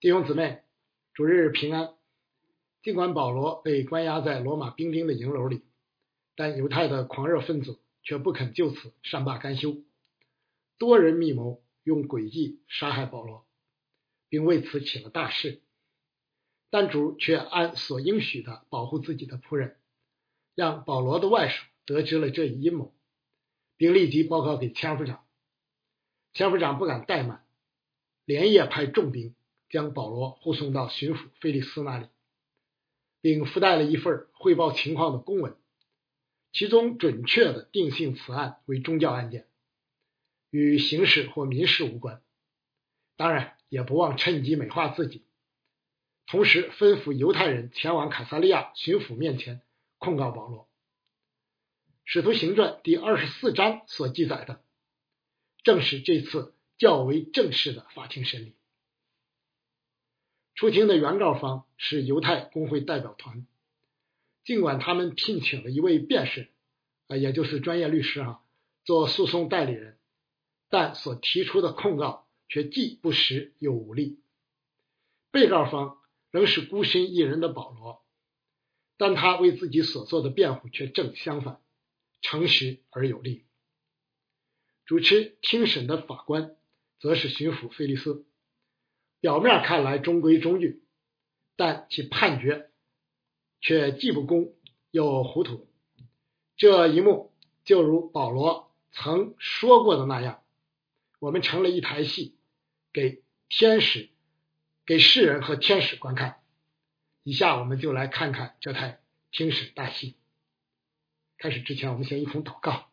弟兄姊妹，主日平安。尽管保罗被关押在罗马兵丁的营楼里，但犹太的狂热分子却不肯就此善罢甘休，多人密谋用诡计杀害保罗，并为此起了大事。但主却按所应许的保护自己的仆人，让保罗的外甥得知了这一阴谋，并立即报告给千夫长。千夫长不敢怠慢，连夜派重兵。将保罗护送到巡抚菲利斯那里，并附带了一份汇报情况的公文，其中准确的定性此案为宗教案件，与刑事或民事无关。当然，也不忘趁机美化自己，同时吩咐犹太人前往凯撒利亚巡抚面前控告保罗。使徒行传第二十四章所记载的，正是这次较为正式的法庭审理。出庭的原告方是犹太工会代表团，尽管他们聘请了一位辩士，啊，也就是专业律师哈，做诉讼代理人，但所提出的控告却既不实又无力。被告方仍是孤身一人的保罗，但他为自己所做的辩护却正相反，诚实而有力。主持庭审的法官则是巡抚菲利斯。表面看来中规中矩，但其判决却既不公又糊涂。这一幕就如保罗曾说过的那样，我们成了一台戏，给天使、给世人和天使观看。以下我们就来看看这台听审大戏。开始之前，我们先一同祷告：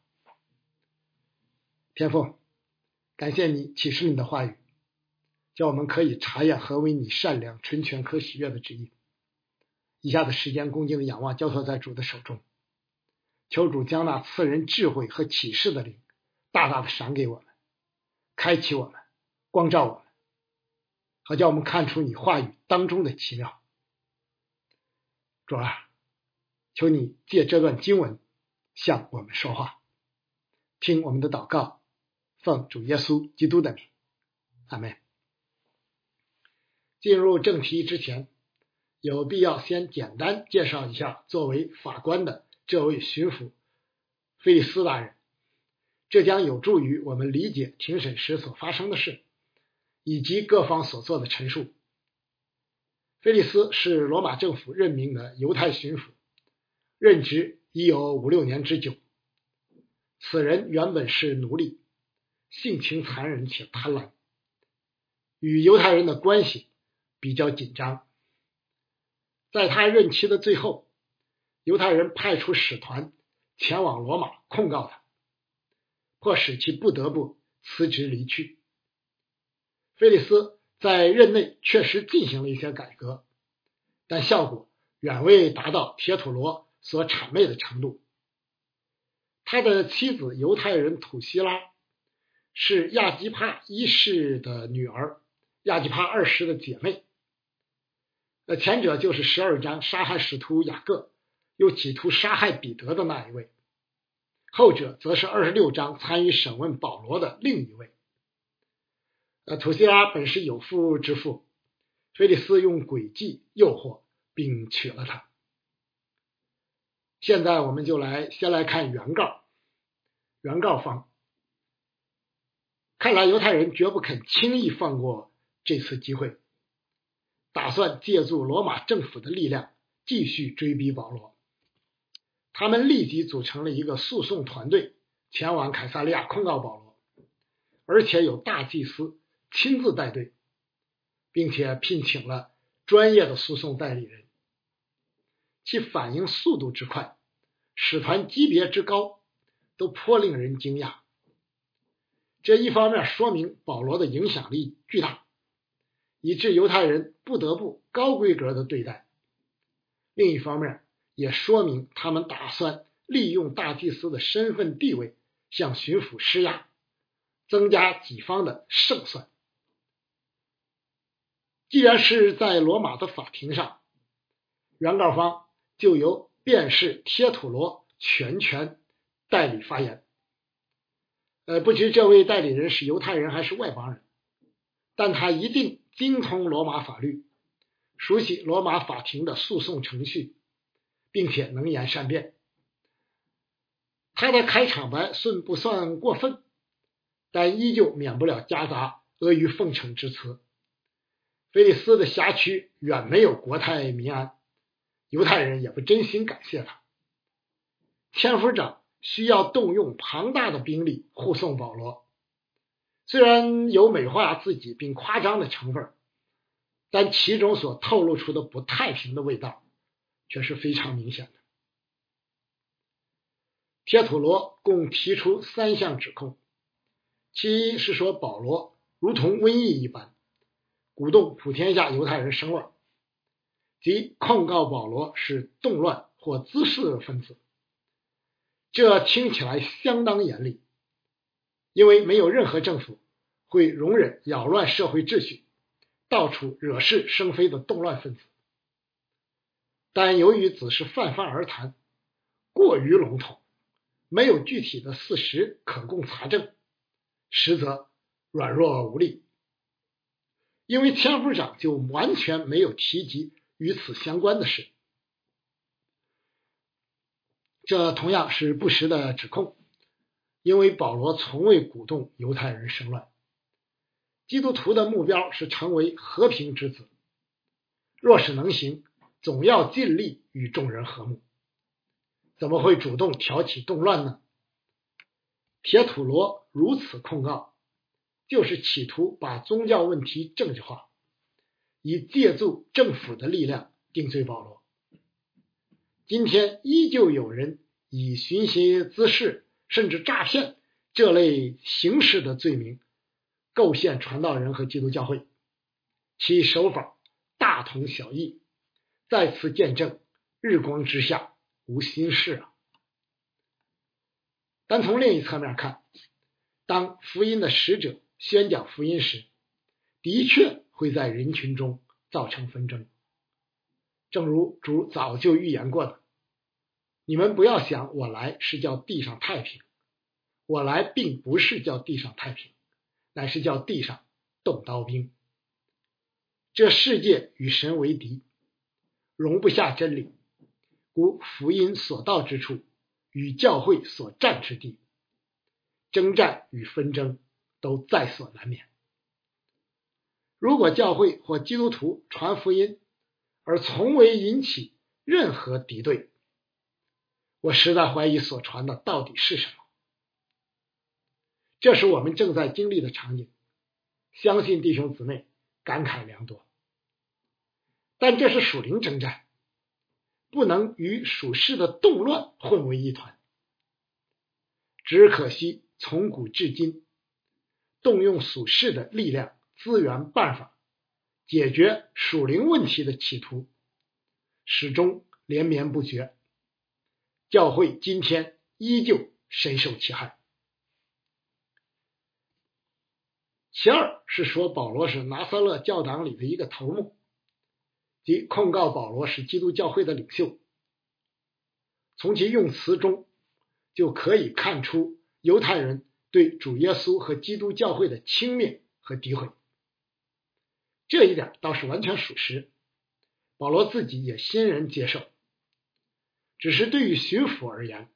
天父，感谢你启示你的话语。叫我们可以查验何为你善良、纯全、可喜悦的旨意。以下的时间，恭敬的仰望，交托在主的手中，求主将那赐人智慧和启示的灵，大大的赏给我们，开启我们，光照我们，好叫我们看出你话语当中的奇妙。主啊，求你借这段经文向我们说话，听我们的祷告，奉主耶稣基督的名，阿门。进入正题之前，有必要先简单介绍一下作为法官的这位巡抚菲利斯大人，这将有助于我们理解庭审时所发生的事，以及各方所做的陈述。菲利斯是罗马政府任命的犹太巡抚，任职已有五六年之久。此人原本是奴隶，性情残忍且贪婪，与犹太人的关系。比较紧张，在他任期的最后，犹太人派出使团前往罗马控告他，迫使其不得不辞职离去。菲利斯在任内确实进行了一些改革，但效果远未达到铁土罗所谄媚的程度。他的妻子犹太人土希拉是亚基帕一世的女儿，亚基帕二世的姐妹。那前者就是十二章杀害使徒雅各，又企图杀害彼得的那一位；后者则是二十六章参与审问保罗的另一位。呃，土西拉本是有妇之妇，菲利斯用诡计诱惑并娶了她。现在我们就来先来看原告，原告方看来犹太人绝不肯轻易放过这次机会。打算借助罗马政府的力量继续追逼保罗。他们立即组成了一个诉讼团队，前往凯撒利亚控告保罗，而且有大祭司亲自带队，并且聘请了专业的诉讼代理人。其反应速度之快，使团级别之高，都颇令人惊讶。这一方面说明保罗的影响力巨大。以致犹太人不得不高规格的对待。另一方面，也说明他们打算利用大祭司的身份地位向巡抚施压，增加己方的胜算。既然是在罗马的法庭上，原告方就由辩士贴土罗全权代理发言。呃，不知这位代理人是犹太人还是外邦人，但他一定。精通罗马法律，熟悉罗马法庭的诉讼程序，并且能言善辩。他的开场白算不算过分？但依旧免不了夹杂阿谀奉承之词。菲利斯的辖区远没有国泰民安，犹太人也不真心感谢他。千夫长需要动用庞大的兵力护送保罗，虽然有美化自己并夸张的成分，但其中所透露出的不太平的味道却是非常明显的。铁土罗共提出三项指控，其一是说保罗如同瘟疫一般，鼓动普天下犹太人生乱，即控告保罗是动乱或滋事分子。这听起来相当严厉，因为没有任何政府会容忍扰乱社会秩序、到处惹是生非的动乱分子。但由于只是泛泛而谈，过于笼统。没有具体的事实可供查证，实则软弱无力。因为千夫长就完全没有提及与此相关的事，这同样是不实的指控。因为保罗从未鼓动犹太人生乱，基督徒的目标是成为和平之子，若是能行，总要尽力与众人和睦。怎么会主动挑起动乱呢？铁土罗如此控告，就是企图把宗教问题政治化，以借助政府的力量定罪保罗。今天依旧有人以寻衅滋事甚至诈骗这类形式的罪名构陷传道人和基督教会，其手法大同小异，再次见证日光之下。无心事啊！但从另一侧面看，当福音的使者宣讲福音时，的确会在人群中造成纷争。正如主早就预言过的：“你们不要想我来是叫地上太平，我来并不是叫地上太平，乃是叫地上动刀兵。这世界与神为敌，容不下真理。”故福音所到之处，与教会所占之地，征战与纷争都在所难免。如果教会或基督徒传福音，而从未引起任何敌对，我实在怀疑所传的到底是什么。这是我们正在经历的场景，相信弟兄姊妹感慨良多。但这是属灵征战。不能与属世的动乱混为一团，只可惜从古至今，动用属世的力量、资源、办法解决属灵问题的企图，始终连绵不绝。教会今天依旧深受其害。其二是说保罗是拿撒勒教党里的一个头目。即控告保罗是基督教会的领袖，从其用词中就可以看出犹太人对主耶稣和基督教会的轻蔑和诋毁，这一点倒是完全属实。保罗自己也欣然接受，只是对于巡抚而言，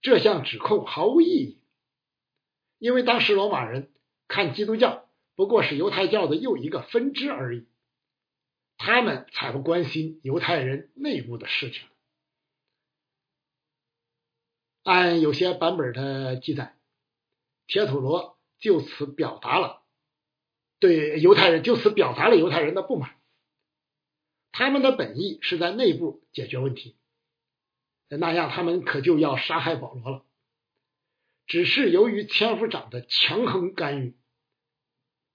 这项指控毫无意义，因为当时罗马人看基督教不过是犹太教的又一个分支而已。他们才不关心犹太人内部的事情。按有些版本的记载，铁土罗就此表达了对犹太人就此表达了犹太人的不满。他们的本意是在内部解决问题，那样他们可就要杀害保罗了。只是由于千夫长的强横干预，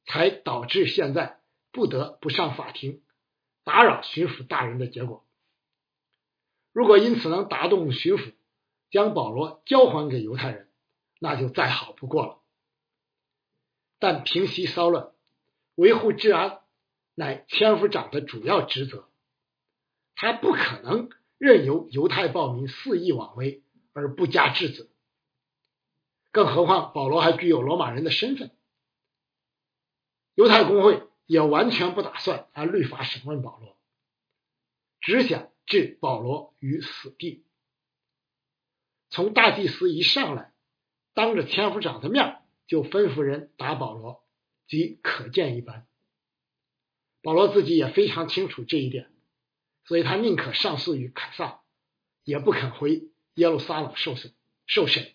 才导致现在不得不上法庭。打扰巡抚大人的结果，如果因此能打动巡抚，将保罗交还给犹太人，那就再好不过了。但平息骚乱、维护治安，乃千夫长的主要职责，他不可能任由犹太暴民肆意妄为而不加制止。更何况保罗还具有罗马人的身份，犹太公会也完全不打算按律法审问保罗，只想置保罗于死地。从大祭司一上来，当着千夫长的面就吩咐人打保罗，即可见一斑。保罗自己也非常清楚这一点，所以他宁可上诉于凯撒，也不肯回耶路撒冷受审。受审。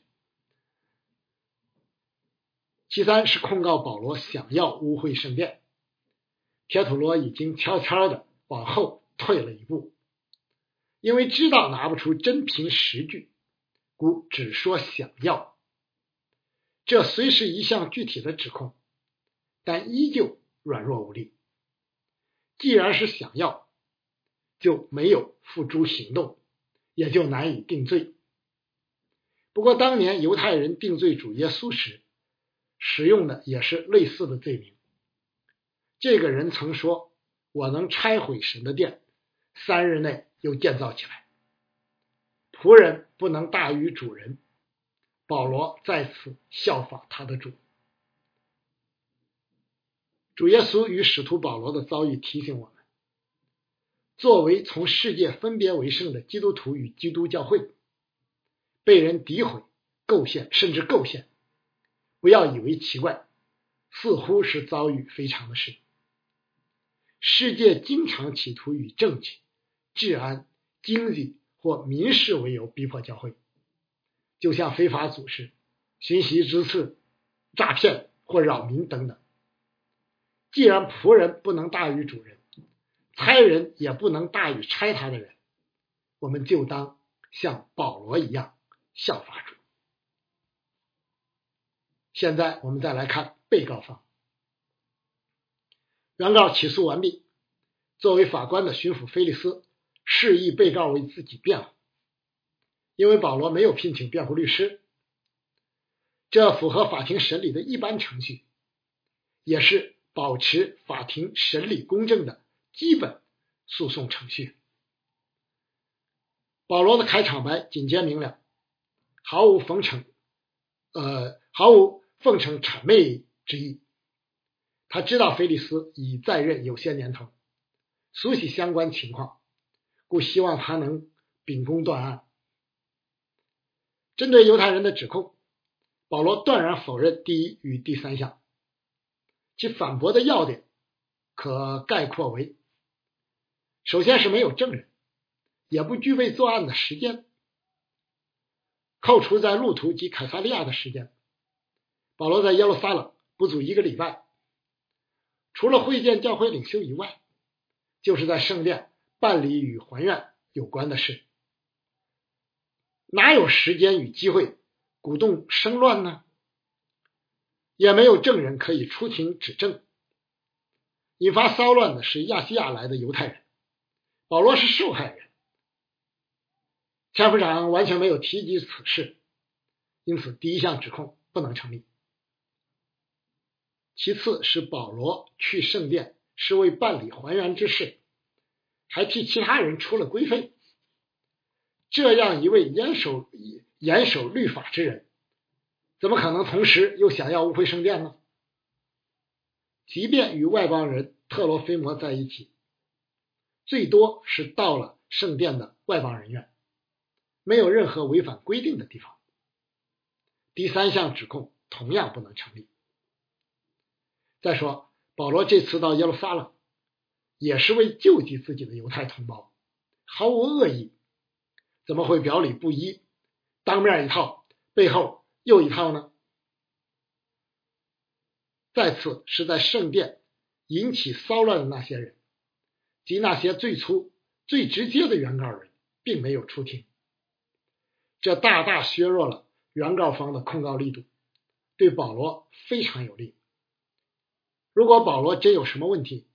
其三是控告保罗想要污秽圣殿，铁土罗已经悄悄的往后退了一步，因为知道拿不出真凭实据，故只说想要。这虽是一项具体的指控，但依旧软弱无力。既然是想要，就没有付诸行动，也就难以定罪。不过当年犹太人定罪主耶稣时，使用的也是类似的罪名。这个人曾说：“我能拆毁神的殿，三日内又建造起来。”仆人不能大于主人。保罗再次效仿他的主。主耶稣与使徒保罗的遭遇提醒我们：作为从世界分别为圣的基督徒与基督教会，被人诋毁、构陷，甚至构陷，不要以为奇怪，似乎是遭遇非常的事。世界经常企图以政治、治安、经济或民事为由逼迫教会，就像非法组织、寻袭之刺、诈骗或扰民等等。既然仆人不能大于主人，差人也不能大于差他的人，我们就当像保罗一样效法主。现在我们再来看被告方，原告起诉完毕，作为法官的巡抚菲利斯示意被告为自己辩护，因为保罗没有聘请辩护律师，这符合法庭审理的一般程序，也是。保持法庭审理公正的基本诉讼程序。保罗的开场白简洁明了，毫无奉承，呃，毫无奉承谄媚之意。他知道菲利斯已在任有些年头，熟悉相关情况，故希望他能秉公断案。针对犹太人的指控，保罗断然否认第一与第三项。其反驳的要点可概括为：首先是没有证人，也不具备作案的时间。扣除在路途及凯撒利亚的时间，保罗在耶路撒冷不足一个礼拜。除了会见教会领袖以外，就是在圣殿办理与还愿有关的事，哪有时间与机会鼓动生乱呢？也没有证人可以出庭指证。引发骚乱的是亚细亚来的犹太人，保罗是受害人。千夫长完全没有提及此事，因此第一项指控不能成立。其次是保罗去圣殿是为办理还原之事，还替其他人出了规费。这样一位严守严守律法之人。怎么可能同时又想要污秽圣殿呢？即便与外邦人特罗菲摩在一起，最多是到了圣殿的外邦人员，没有任何违反规定的地方。第三项指控同样不能成立。再说，保罗这次到耶路撒冷，也是为救济自己的犹太同胞，毫无恶意，怎么会表里不一，当面一套，背后？又一套呢？再次是在圣殿引起骚乱的那些人，及那些最初、最直接的原告人，并没有出庭，这大大削弱了原告方的控告力度，对保罗非常有利。如果保罗真有什么问题，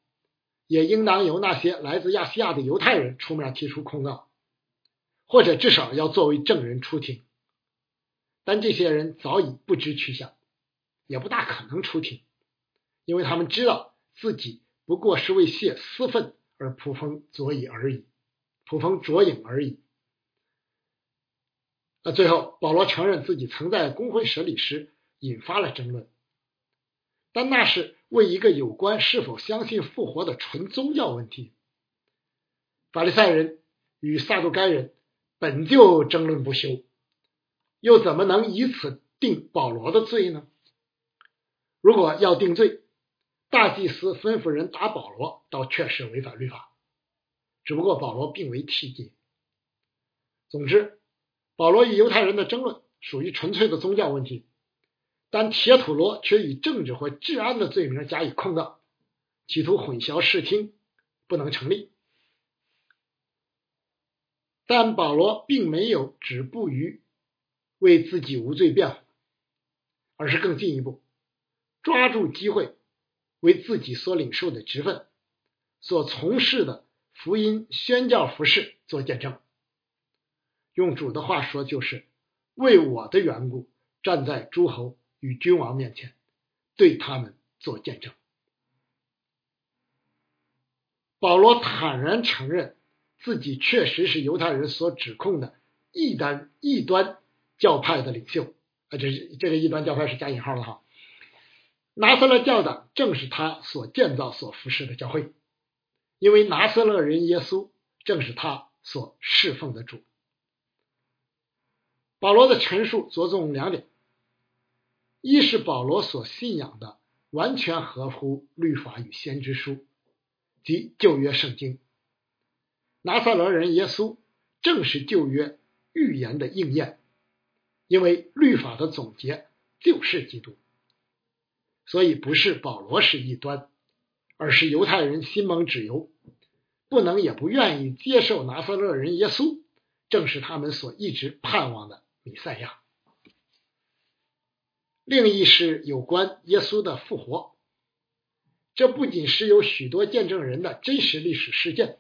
也应当由那些来自亚细亚的犹太人出面提出控告，或者至少要作为证人出庭。但这些人早已不知去向，也不大可能出庭，因为他们知道自己不过是为泄私愤而捕风捉影而已，捕风捉影而已。那最后，保罗承认自己曾在公会审理时引发了争论，但那是为一个有关是否相信复活的纯宗教问题。法利赛人与撒都该人本就争论不休，又怎么能以此定保罗的罪呢？如果要定罪，大祭司吩咐人打保罗，倒确实违反律法。只不过保罗并未提及。总之，保罗与犹太人的争论属于纯粹的宗教问题，但铁土罗却以政治或治安的罪名加以控告，企图混淆视听，不能成立。但保罗并没有止步于为自己无罪辩护，而是更进一步，抓住机会为自己所领受的职分、所从事的福音宣教服饰做见证。用主的话说，就是为我的缘故站在诸侯与君王面前，对他们做见证。保罗坦然承认。自己确实是犹太人所指控的异端异端教派的领袖啊，这是这个异端教派是加引号的哈。拿撒勒教的正是他所建造、所服侍的教会，因为拿撒勒人耶稣正是他所侍奉的主。保罗的陈述着重两点：一是保罗所信仰的完全合乎律法与先知书，即旧约圣经。拿撒勒人耶稣正是旧约预言的应验，因为律法的总结就是基督，所以不是保罗是异端，而是犹太人心蒙脂油，不能也不愿意接受拿撒勒人耶稣，正是他们所一直盼望的弥赛亚。另一是有关耶稣的复活，这不仅是有许多见证人的真实历史事件。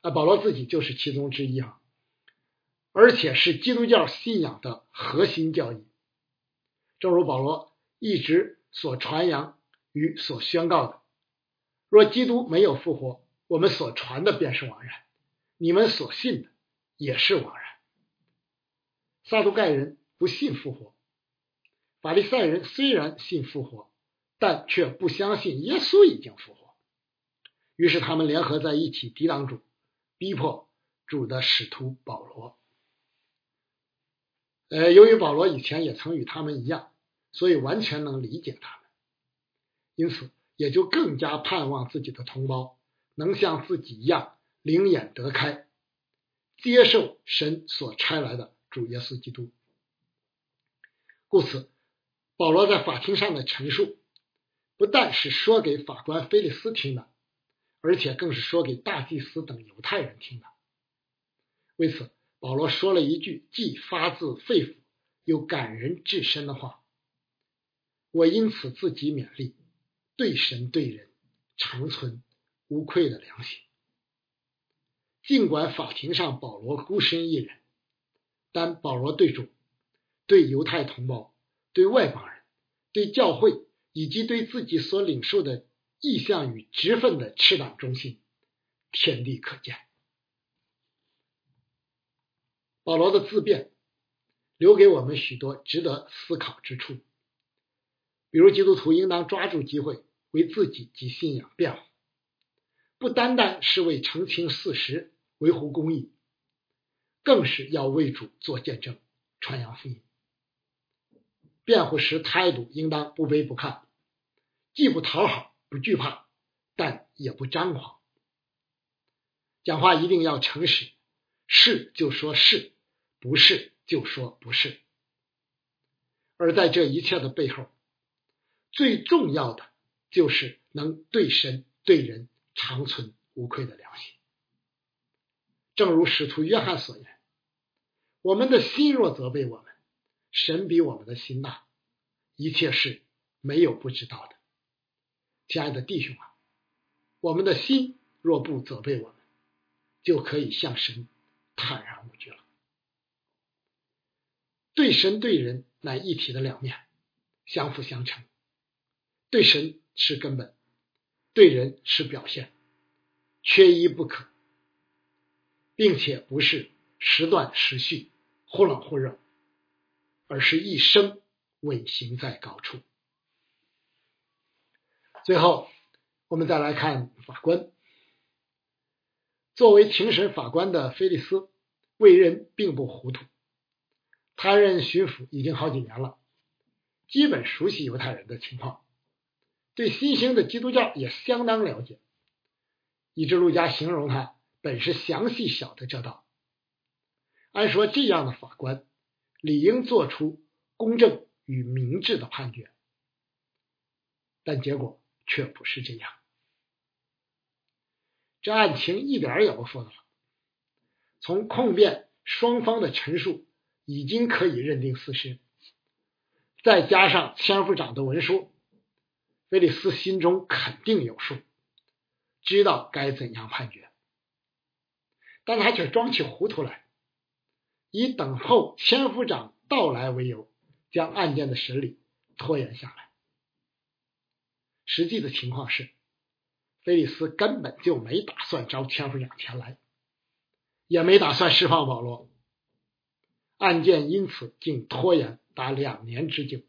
啊，保罗自己就是其中之一啊，而且是基督教信仰的核心教义。正如保罗一直所传扬与所宣告的：若基督没有复活，我们所传的便是枉然，你们所信的也是枉然。撒都盖人不信复活，法利赛人虽然信复活，但却不相信耶稣已经复活，于是他们联合在一起抵挡主。逼迫主的使徒保罗，呃，由于保罗以前也曾与他们一样，所以完全能理解他们，因此也就更加盼望自己的同胞能像自己一样灵眼得开，接受神所差来的主耶稣基督。故此，保罗在法庭上的陈述，不但是说给法官菲利斯听的。而且更是说给大祭司等犹太人听的。为此，保罗说了一句既发自肺腑又感人至深的话：“我因此自己勉励，对神对人长存无愧的良心。”尽管法庭上保罗孤身一人，但保罗对主、对犹太同胞、对外邦人、对教会以及对自己所领受的。意向与职分的赤胆忠心，天地可见。保罗的自辩留给我们许多值得思考之处，比如基督徒应当抓住机会为自己及信仰辩护，不单单是为澄清事实、维护公义，更是要为主做见证、传扬福音。辩护时态度应当不卑不亢，既不讨好。不惧怕，但也不张狂。讲话一定要诚实，是就说是，不是就说不是。而在这一切的背后，最重要的就是能对神对人长存无愧的良心。正如使徒约翰所言：“我们的心若责备我们，神比我们的心大，一切事没有不知道的。”亲爱的弟兄啊，我们的心若不责备我们，就可以向神坦然无惧了。对神对人乃一体的两面，相辅相成。对神是根本，对人是表现，缺一不可，并且不是时断时续、忽冷忽热，而是一生稳行在高处。最后，我们再来看法官。作为庭审法官的菲利斯为人并不糊涂，他任巡抚已经好几年了，基本熟悉犹太人的情况，对新兴的基督教也相当了解，以致陆家形容他本是详细晓得这道。按说这样的法官理应做出公正与明智的判决，但结果。却不是这样，这案情一点也不复杂。从控辩双方的陈述已经可以认定事实，再加上千夫长的文书，菲利斯心中肯定有数，知道该怎样判决。但他却装起糊涂来，以等候千夫长到来为由，将案件的审理拖延下来。实际的情况是，菲利斯根本就没打算招千夫长前来，也没打算释放保罗，案件因此竟拖延达两年之久，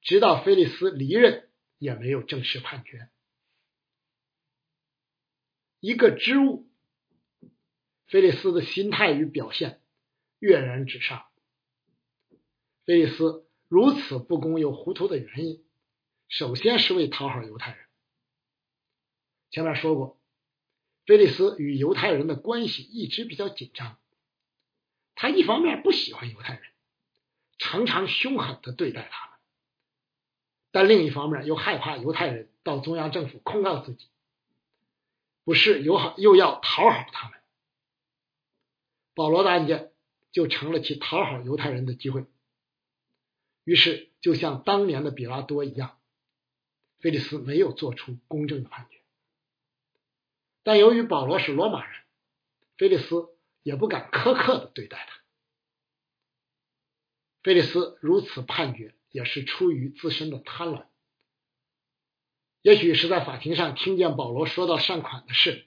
直到菲利斯离任，也没有正式判决。一个知物，菲利斯的心态与表现跃然纸上。菲利斯如此不公又糊涂的原因。首先是为讨好犹太人。前面说过，菲利斯与犹太人的关系一直比较紧张。他一方面不喜欢犹太人，常常凶狠的对待他们；但另一方面又害怕犹太人到中央政府控告自己，不是友好又要讨好他们。保罗的案件就成了其讨好犹太人的机会。于是，就像当年的比拉多一样。菲利斯没有做出公正的判决，但由于保罗是罗马人，菲利斯也不敢苛刻的对待他。菲利斯如此判决也是出于自身的贪婪，也许是在法庭上听见保罗说到善款的事，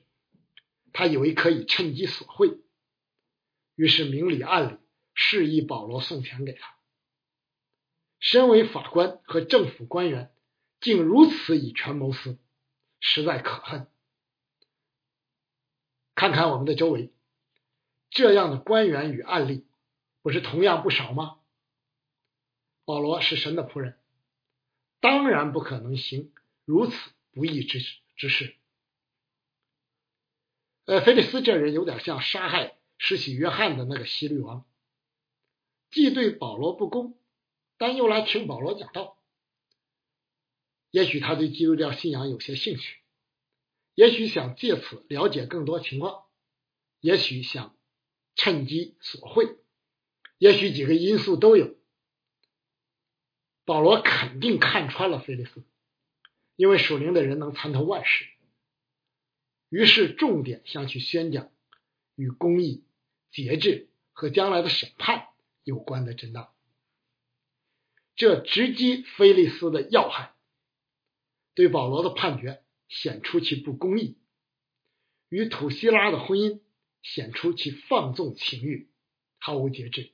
他以为可以趁机索贿，于是明里暗里示意保罗送钱给他。身为法官和政府官员。竟如此以权谋私，实在可恨。看看我们的周围，这样的官员与案例，不是同样不少吗？保罗是神的仆人，当然不可能行如此不义之之事。呃，菲利斯这人有点像杀害施洗约翰的那个希律王，既对保罗不公，但又来听保罗讲道。也许他对基督教信仰有些兴趣，也许想借此了解更多情况，也许想趁机索贿，也许几个因素都有。保罗肯定看穿了菲利斯，因为属灵的人能参透万事，于是重点向去宣讲与公义、节制和将来的审判有关的真道，这直击菲利斯的要害。对保罗的判决显出其不公义，与土希拉的婚姻显出其放纵情欲，毫无节制，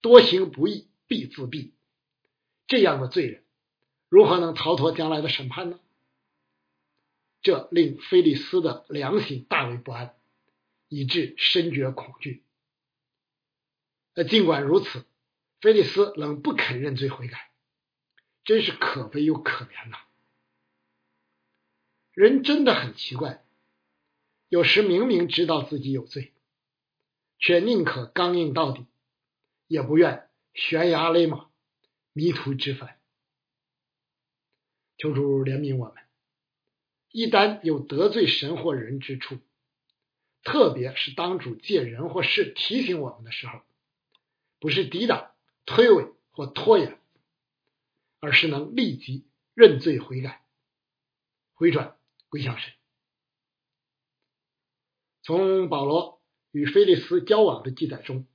多行不义必自毙。这样的罪人如何能逃脱将来的审判呢？这令菲利斯的良心大为不安，以致深觉恐惧。那尽管如此，菲利斯仍不肯认罪悔改。真是可悲又可怜呐！人真的很奇怪，有时明明知道自己有罪，却宁可刚硬到底，也不愿悬崖勒马、迷途知返。求主怜悯我们，一旦有得罪神或人之处，特别是当主借人或事提醒我们的时候，不是抵挡、推诿或拖延。而是能立即认罪悔改，回转归向神。从保罗与菲利斯交往的记载中，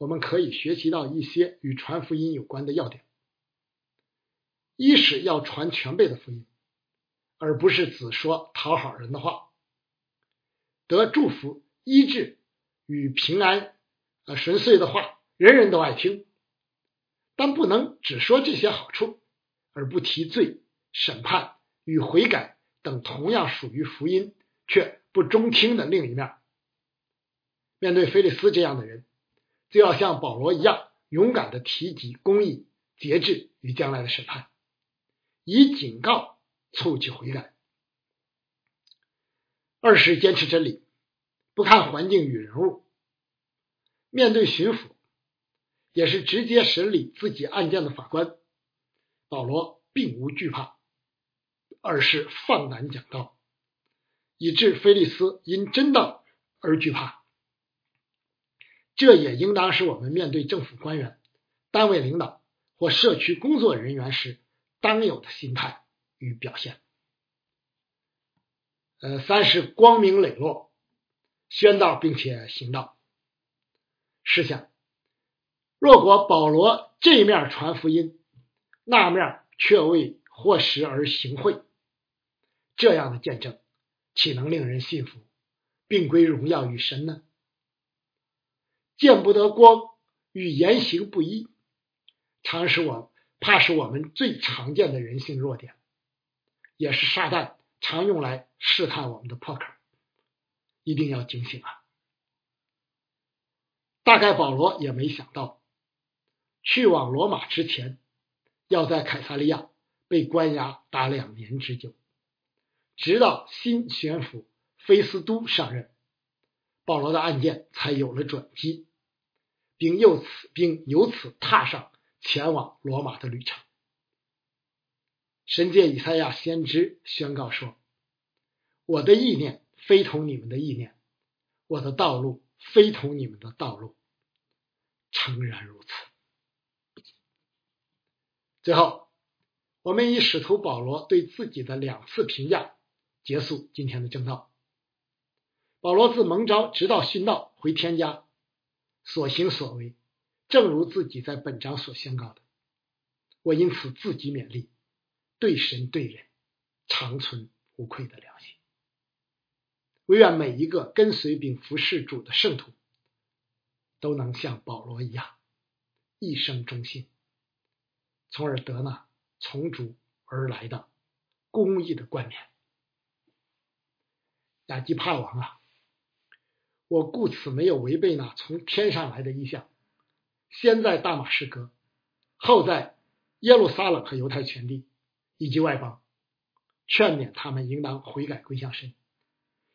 我们可以学习到一些与传福音有关的要点：一是要传全备的福音，而不是只说讨好人的话；得祝福、医治与平安、呃顺遂的话，人人都爱听。但不能只说这些好处，而不提罪审判与悔改等同样属于福音却不中听的另一面。面对菲利斯这样的人，就要像保罗一样，勇敢的提及公义、节制与将来的审判，以警告促其悔改。二是坚持真理，不看环境与人物。面对巡抚，也是直接审理自己案件的法官，保罗并无惧怕，而是放胆讲道，以致菲利斯因真道而惧怕。这也应当是我们面对政府官员、单位领导或社区工作人员时当有的心态与表现。呃，三是光明磊落，宣道并且行道。试想，若果保罗这面传福音，那面却为获实而行贿，这样的见证岂能令人信服，并归荣耀与神呢？见不得光与言行不一，常使我怕是我们最常见的人性弱点，也是撒旦常用来试探我们的破口，一定要警醒啊！大概保罗也没想到，去往罗马之前，要在凯撒利亚被关押达两年之久，直到新巡抚菲斯都上任，保罗的案件才有了转机。并由此，并由此踏上前往罗马的旅程。神界以赛亚先知宣告说：“我的意念非同你们的意念，我的道路非同你们的道路。”诚然如此。最后，我们以使徒保罗对自己的两次评价结束今天的正道。保罗自蒙召直到殉道回天家。所行所为，正如自己在本章所宣告的，我因此自己勉励，对神对人，长存无愧的良心。唯愿每一个跟随并服侍主的圣徒，都能像保罗一样，一生忠心，从而得那从主而来的公义的冠冕。亚基帕王啊！我故此没有违背那从天上来的意象，先在大马士革，后在耶路撒冷和犹太全地以及外邦，劝勉他们应当悔改归向神，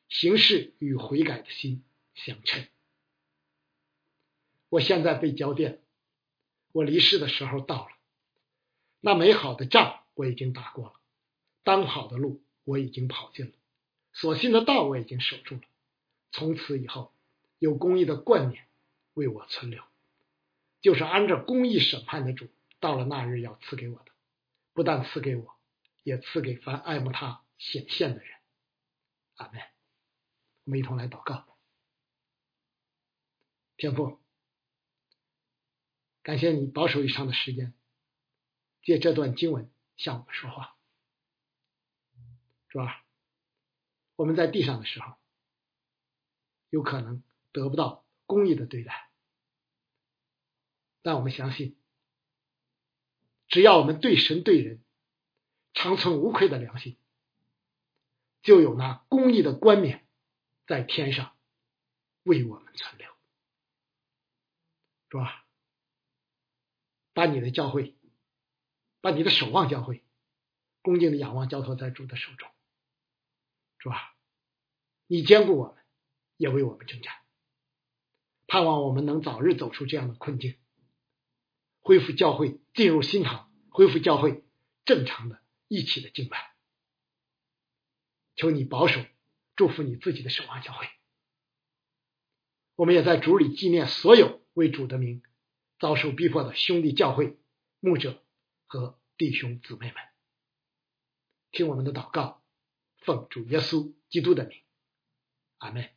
行事与悔改的心相称。我现在被交电，我离世的时候到了，那美好的仗我已经打过了，当跑的路我已经跑尽了，所信的道我已经守住了。从此以后，有公义的冠冕为我存留，就是按照公义审判的主，到了那日要赐给我的，不但赐给我，也赐给凡爱慕他显现的人。阿门。我们一同来祷告，天父，感谢你保守以上的时间，借这段经文向我们说话，主啊，我们在地上的时候。有可能得不到公义的对待，但我们相信，只要我们对神对人长存无愧的良心，就有那公义的冠冕在天上为我们存留，是吧？把你的教会，把你的守望教会，恭敬的仰望交托在主的手中，是吧？你兼顾我们。也为我们征战，盼望我们能早日走出这样的困境，恢复教会进入新堂，恢复教会正常的一起的敬拜。求你保守，祝福你自己的守望教会。我们也在主里纪念所有为主的名遭受逼迫的兄弟教会牧者和弟兄姊妹们。听我们的祷告，奉主耶稣基督的名，阿门。